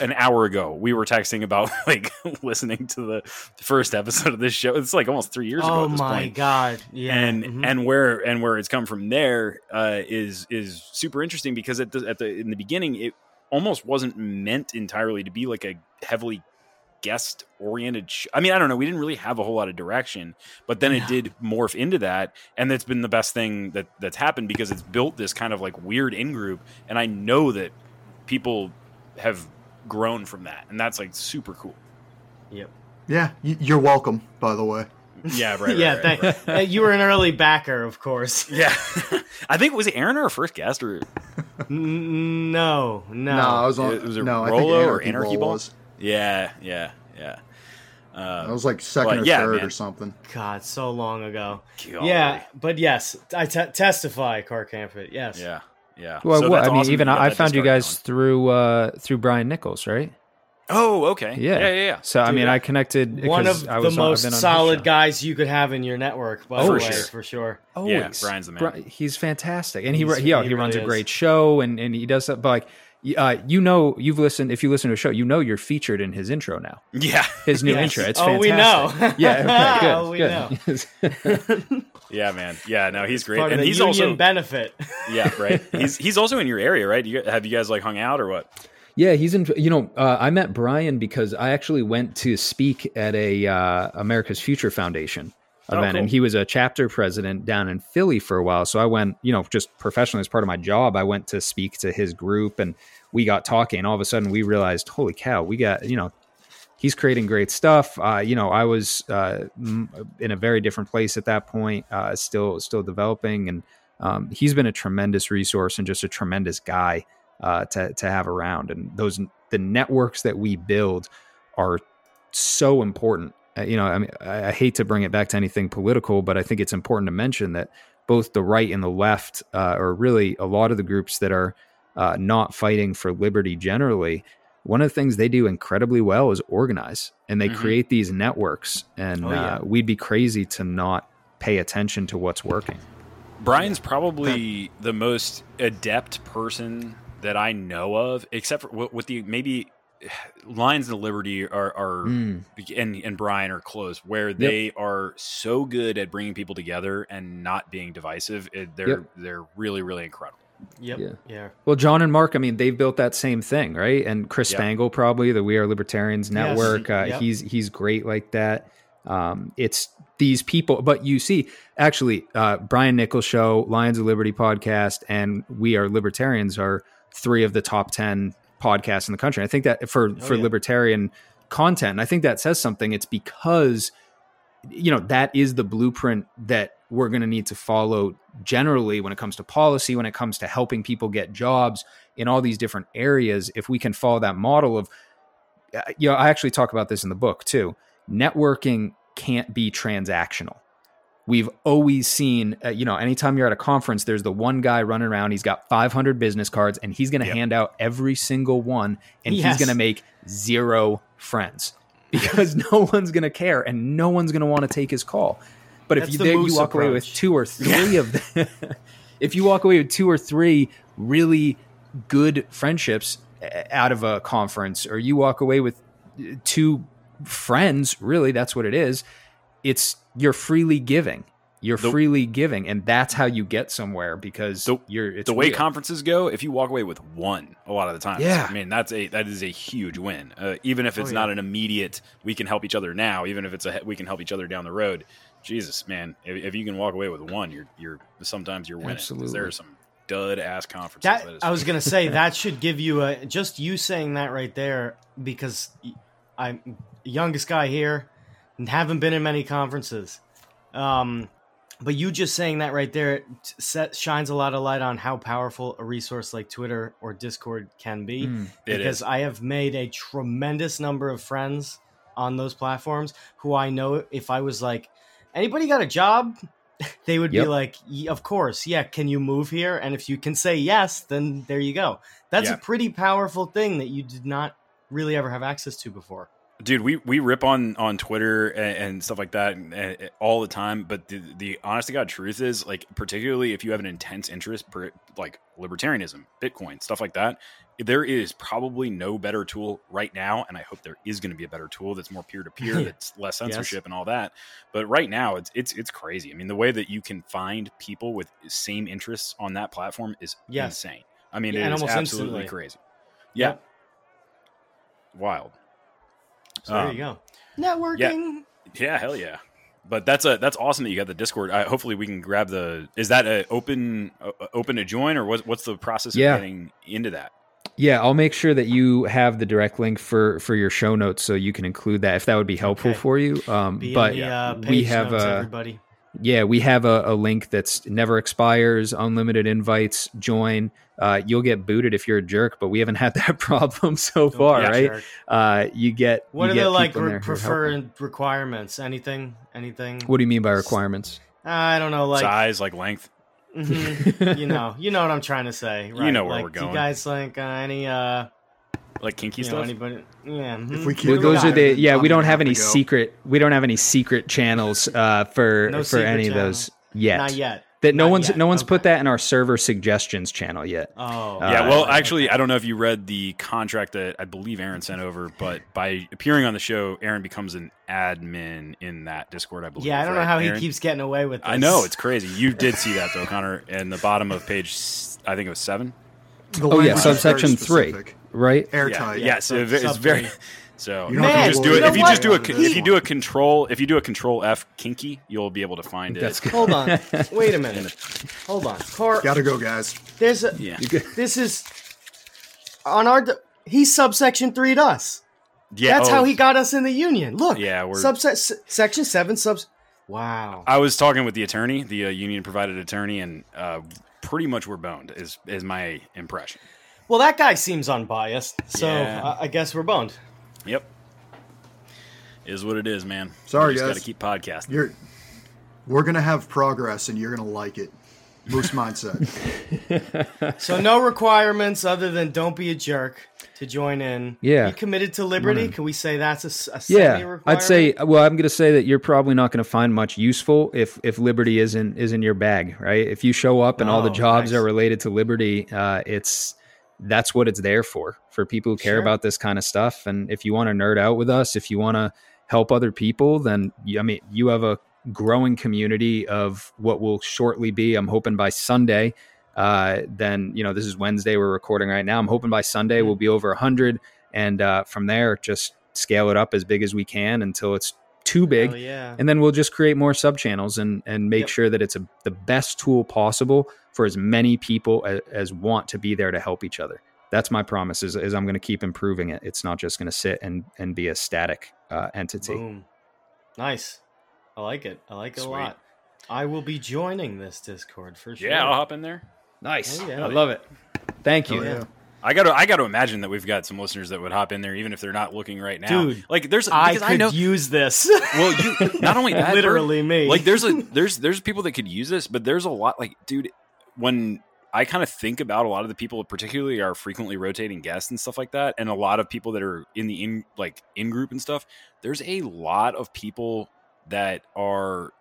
an hour ago we were texting about like listening to the first episode of this show it's like almost three years ago Oh my point god! Yeah, and mhm. and where and where it's come from there uh, is is super interesting because at the, at the in the beginning it almost wasn't meant entirely to be like a heavily guest oriented sh- I mean I don't know we didn't really have a whole lot of direction but then it did morph into that and that's been the best thing that that's happened because it's built this kind of like weird in group and I know that people have grown from that and that's like super cool yep. Yeah, you're welcome. By the way, yeah right yeah, right, right, thank, uh, you were an early backer, of course. yeah I think it was it Aaron our first guest or no, no. no, I was on. it was a no, I think Rolo or Anarchy, Anarchy Ball Ball? was. Yeah, yeah, yeah. I Uh, was like second or yeah, third man. or something. God, so long ago. golly. Yeah, but yes, I testify, Car Campit. Yes. yeah, yeah. Well, So what? that's I mean, awesome even I, I got that found you Discord guys through uh, through Brian Nichols, right? Oh, okay. Yeah, yeah, yeah. yeah. So I mean, I- I connected. One because of I the was on- I've most on solid guys you could have in your network, by Oh, the way, sure. for sure. Always. Brian's the man. Bri- he's fantastic, and he He's- he, yeah, he he runs really a great show, and and he does that. But like, y- uh, you know, you've listened. If you listen to a show, you know you're featured in his intro now. Yeah, His new Yes. intro. It's Oh, we know. yeah. Okay, good. Oh, we good. yeah, man. Yeah, no, he's great, Part of and the he's union also benefit. yeah, right. He's he's also in your area, right? You, have you guys like hung out or what? Yeah, he's in. You know, uh, I met Brian because I actually went to speak at a uh, America's Future Foundation Oh, event, and he was a chapter president down in Philly for a while. So I went, you know, just professionally as part of my job, I went to speak to his group, and we got talking. And all of a sudden, we realized, holy cow, we got you know. He's creating great stuff. Uh, you know, I was uh, in a very different place at that point, uh, still still developing, and um, he's been a tremendous resource and just a tremendous guy uh, to to have around. And those the networks that we build are so important. Uh, you know, I mean, I, I hate to bring it back to anything political, but I think it's important to mention that both the right and the left, uh, or really a lot of the groups that are uh, not fighting for liberty generally, one of the things they do incredibly well is organize, and they Mhm. create these networks. And Oh, yeah. uh, we'd be crazy to not pay attention to what's working. Brian's probably the most adept person that I know of, except for with with the maybe Lions of Liberty are, are Mm. and and Brian are close, where they are so good at bringing people together and not being divisive. It, they're Yep. they're really really incredible. Yep. Yeah. Yeah. Well, John and Mark, I mean, they've built that same thing, right? And Chris Yeah. Spangle, probably the We Are Libertarians network. Uh, Yep. He's he's great like that. Um, it's these people, but you see, actually, uh, Brian Nichols show, Lions of Liberty podcast, and We Are Libertarians are three of the top ten podcasts in the country. I think that for for yeah. libertarian content, I think that says something. It's because you know that is the blueprint that we're going to need to follow generally when it comes to policy when it comes to helping people get jobs in all these different areas if we can follow that model of uh, you know i actually talk about this in the book too networking can't be transactional we've always seen uh, you know anytime you're at a conference there's the one guy running around he's got 500 business cards and he's going to Yep. hand out every single one and he's going to make zero friends. Because no one's going to care and no one's going to want to take his call. But if you, the there, you walk away with two or three of them. If you walk away with two or three really good friendships uh, out of a conference or you walk away with uh, two friends really that's what it is it's you're freely giving you're The- freely giving and that's how you get somewhere because The- you're it's the way real. conferences go, if you walk away with one, a lot of the time, Yeah. I mean that's a that is a huge win. Uh, even if it's Oh, not yeah. an immediate, we can help each other now. Even if it's a we can help each other down the road. Jesus, man, if, if you can walk away with one, you're you're sometimes you're winning. 'Cause There are some dud ass conferences. That, that is I was gonna say that should give you a just you saying that right there because I'm youngest guy here and haven't been in many conferences. Um, but you just saying that right there set, shines a lot of light on how powerful a resource like Twitter or Discord can be. Mm. Because is. I have made a tremendous number of friends on those platforms who I know if I was like, anybody got a job? They would Yep. be like, of course, yeah, can you move here? And if you can say yes, then there you go. That's Yeah. a pretty powerful thing that you did not really ever have access to before. Dude we we rip on on twitter and, and stuff like that and, and all the time but the, the honest to god truth is like particularly if you have an intense interest per, like libertarianism bitcoin stuff like that there is probably no better tool right now and i hope there is going to be a better tool that's more peer-to-peer that's less Yes. censorship and all that but right now it's it's it's crazy i mean the way that you can find people with same interests on that platform is Yes. insane i mean Yeah, it is absolutely instantly. crazy yeah Yep. wild So there Um, you go. Networking. yeah, hell yeah. But that's a that's awesome that you got the Discord. I, hopefully, we can grab the. Is that a open uh, open to join, or what's what's the process of Yeah. getting into that? Yeah, I'll make sure that you have the direct link for for your show notes so you can include that if that would be helpful Okay. for you. Um, Be but in the uh, we have notes, a everybody. yeah, we have a, a link that's never expires, unlimited invites. Join. Uh, you'll get booted if you're a jerk, but we haven't had that problem so Don't far, be right? jerk. Uh, you get What you are get the like re- there who are helpful. preferred requirements? Anything? Anything? What do you mean by requirements? I don't know. Like Size, like length. Mhm. you know, you know what I'm trying to say. Right? know where like, we're Do going. you guys like uh, any uh, like kinky you know, stuff. anybody? Yeah. If mhm. we Well, keep those are the yeah. We don't have any secret. We don't have any secret channels uh, for No for secret any of those yet. Not yet. That no Not one's yet. no one's put that in our server suggestions channel yet. Oh. yeah, Uh, well, actually, I don't know if you read the contract that I believe Aaron sent over, but by appearing on the show, Aaron becomes an admin in that Discord. I believe. Yeah, I don't know right, how he keeps getting away with this. I know it's crazy. You did see that though, Conner, in the bottom of page. I think it was seven. The Oh yeah, language subsection three, right? Airtight. Yeah, yeah. So sub- it's very. three. So You if you just do it, if you it. just do a if you do a control if you do a control F kinky, you'll be able to find That's it. good. Hold on. Wait a minute. Hold on. Cor- Gotta go, guys. there's a. Yeah, This is on our. d- He's subsection three to us. yeah. That's oh, how he got us in the union. Look. Yeah, we're- subse- section seven subs. Wow. I was talking with the attorney, the uh, union provided attorney, and uh, pretty much we're boned. Is is my impression. Well, that guy seems unbiased, so Yeah. I, I guess we're boned. Yep. Is what it is, man. Sorry, just guys. Got to keep podcasting. You're. We're gonna have progress, and you're gonna like it. Moose mindset. So no requirements other than don't be a jerk to join in. Yeah. You committed to liberty? Can we say that's a? Yeah. I'd say. Well, I'm going to say that you're probably not going to find much useful if if liberty isn't is in your bag, right? If you show up and all the Oh, jobs nice. are related to liberty, uh, it's that's what it's there for for people who care Sure. about this kind of stuff. And if you want to nerd out with us, if you want to help other people, then you, I mean, you have a growing community of what will shortly be. I'm hoping by Sunday. Uh, then you know this is Wednesday. We're recording right now. I'm hoping by Sunday Mm-hmm. we'll be over 100, and uh, from there just scale it up as big as we can until it's too big yeah. and then we'll just create more sub channels and and make Yep. sure that it's a, the best tool possible for as many people as, as want to be there to help each other that's my promise is, is i'm going to keep improving it it's not just going to sit and and be a static uh, entity Boom. Nice. I like it. I like it Sweet. a lot. I will be joining this Discord for sure. Yeah, I'll hop in there. nice Oh, yeah. i love it thank you Oh, yeah. I got to I got to imagine that we've got some listeners that would hop in there even if they're not looking right now. Dude, like there's I could I know use this. well you not only that Bert, Literally me. like there's a there's there's people that could use this but there's a lot like dude when i kind of think about a lot of the people particularly our frequently rotating guests and stuff like that and a lot of people that are in the in like in group and stuff there's a lot of people that are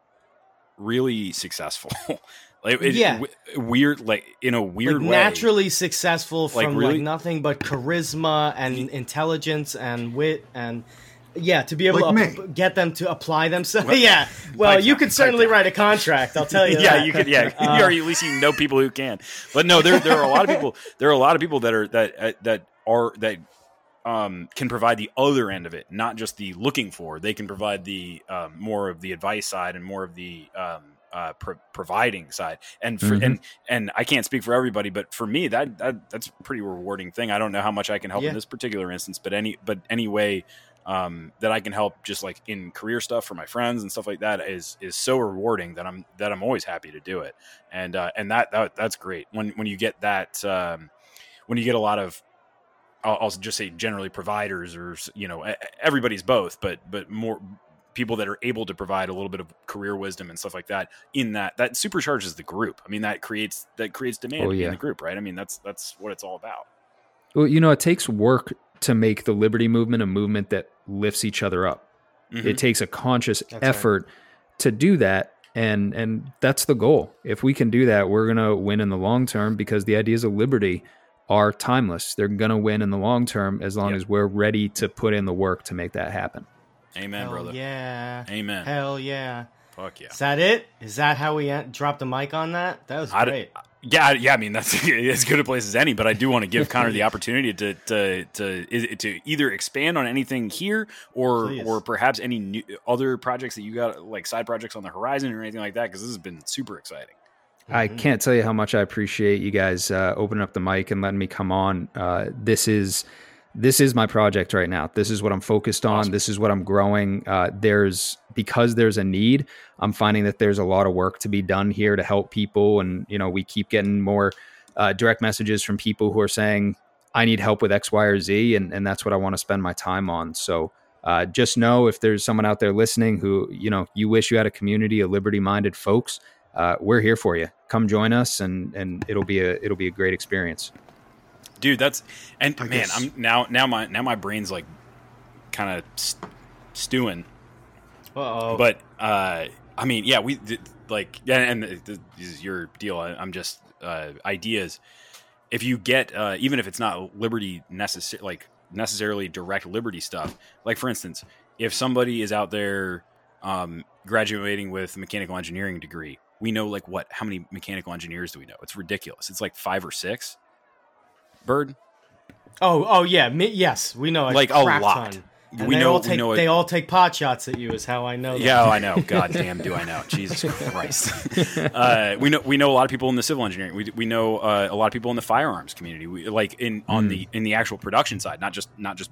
really successful like it, Yeah. w- weird like in a weird like way naturally successful Like, from really- like nothing but charisma and intelligence and wit and yeah to be able Like to me. ap- get them to apply themselves yeah well you down, could certainly write a contract i'll tell you yeah, that. you could. Yeah, Uh, you already at least you know people who can. But no, there there are a lot of people. There are a lot of people that are that uh, that are that um, can provide the other end of it, not just the looking for. They can provide the um, more of the advice side and more of the um, uh, pro- providing side. And for Mhm. and and I can't speak for everybody, but for me, that, that that's a pretty rewarding thing. I don't know how much I can help Yeah. in this particular instance, but any but any way um, that I can help just like in career stuff for my friends and stuff like that is is so rewarding that I'm that I'm always happy to do it. And uh, and that, that that's great when when you get that um, when you get a lot of I'll, I'll just say generally providers or you know everybody's both, but but more people that are able to provide a little bit of career wisdom and stuff like that in that that supercharges the group. I mean that creates that creates demand Oh, in the group, right? I mean that's that's what it's all about. Well, you know, it takes work to make the liberty movement a movement that lifts each other up. Mhm. It takes a conscious right. effort to do that. And and that's the goal. If we can do that, we're gonna win in the long term because the ideas of liberty are timeless. They're gonna win in the long term as long Yep. as we're ready to put in the work to make that happen. Amen, Hell brother. yeah. Amen. Hell yeah. Fuck yeah. Is that it? Is that how we en- dropped the mic on that? That was I d- great. Yeah, yeah. I mean, that's as good a place as any. But I do want to give Conner the opportunity to to to to either expand on anything here, or Please. or perhaps any new, other projects that you got, like side projects on the horizon or anything like that. Because this has been super exciting. I can't tell you how much I appreciate you guys uh, opening up the mic and letting me come on. Uh, this is this is my project right now. This is what I'm focused on. This is what I'm growing. Uh, there's because there's a need. I'm finding that there's a lot of work to be done here to help people, and you know we keep getting more uh, direct messages from people who are saying I need help with X, Y, or Z, and and that's what I want to spend my time on. So. Uh, just know if there's someone out there listening who you know you wish you had a community of liberty-minded folks, uh, we're here for you. Come join us, and and it'll be a it'll be a great experience. Dude that's and I man guess- i'm now now my now my brain's like kind of st- stewing. Uh-oh. but uh i mean yeah we th- like yeah and th- th- this is your deal. I, i'm just uh ideas. If you get uh even if it's not liberty necessary like necessarily direct liberty stuff like for instance if somebody is out there um graduating with a mechanical engineering degree we know like what how many mechanical engineers do we know? It's ridiculous. It's like five or six bert oh, oh yeah. Me, yes, we know. Like, a lot. ton. And we they know all we take, know it- they all take pot shots at you. Is how I know. that. Yeah, oh, I know. God damn, do I know? Jesus Christ. Uh, we know we know a lot of people in the civil engineering. We, we know uh, a lot of people in the firearms community. We, like in on the in the actual production side, not just not just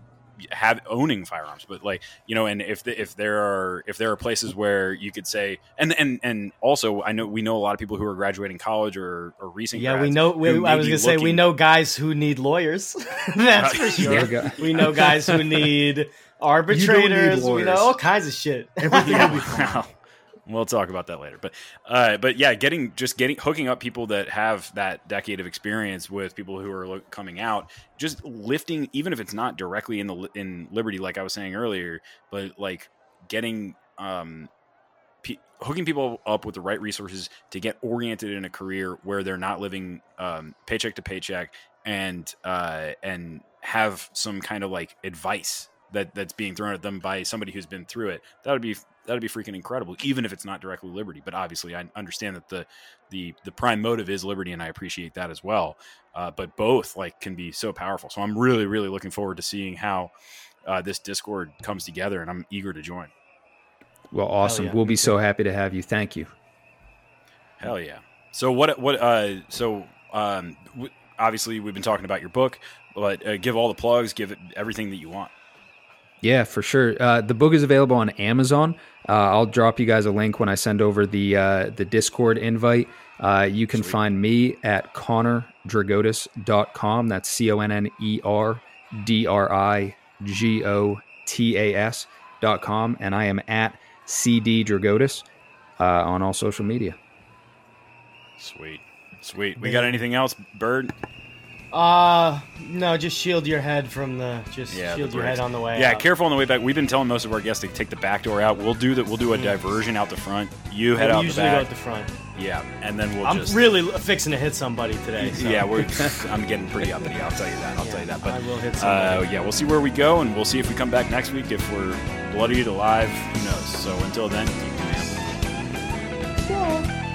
have owning firearms, but like you know, and if the, if there are if there are places where you could say, and and and also I know we know a lot of people who are graduating college or or recent. Yeah, we know. We, I was gonna say we know guys who need lawyers. That's for sure. Yeah. We know guys who need arbitrators. we know all kinds of shit. Everything Yeah, will be fine. Well, talk about that later. But uh, but yeah, getting just getting hooking up people that have that decade of experience with people who are lo- coming out, just lifting, even if it's not directly in the in Liberty, like I was saying earlier, but like getting um, pe- hooking people up with the right resources to get oriented in a career where they're not living um, paycheck to paycheck and uh, and have some kind of like advice that that's being thrown at them by somebody who's been through it. That would be that would be freaking incredible, even if it's not directly liberty. But obviously, I understand that the the the prime motive is liberty, and I appreciate that as well. Uh, but both like can be so powerful. So I'm really really looking forward to seeing how uh, this Discord comes together, and I'm eager to join. Well, awesome. yeah, we'll be so happy to have you. Thank you. Hell yeah. So what what uh so um w- obviously we've been talking about your book, but uh, give all the plugs, give it everything that you want. Yeah, for sure. Uh, the book is available on Amazon. Uh, I'll drop you guys a link when I send over the uh, the Discord invite. Uh, you can find me at connerdrigotas.com. That's C O N N E R D R I G O T A S dot com. And I am at CD Drigotas uh, on all social media. Sweet. Sweet. We got anything else, Bert? Uh no, just shield your head from the. Just Yeah, shield the your head on the way. Yeah, out. careful on the way back. We've been telling most of our guests to take the back door out. We'll do that. We'll do a diversion out the front. You head we out the usually go back. at the front. yeah, and then we'll I'm just really fixing to hit somebody today. So. Yeah, we're. I'm getting pretty uppity. I'll tell you that. I'll tell you that. But I will hit uh, somebody. yeah, we'll see where we go, and we'll see if we come back next week. If we're bloodied alive, who knows? So until then, keep man. Yeah.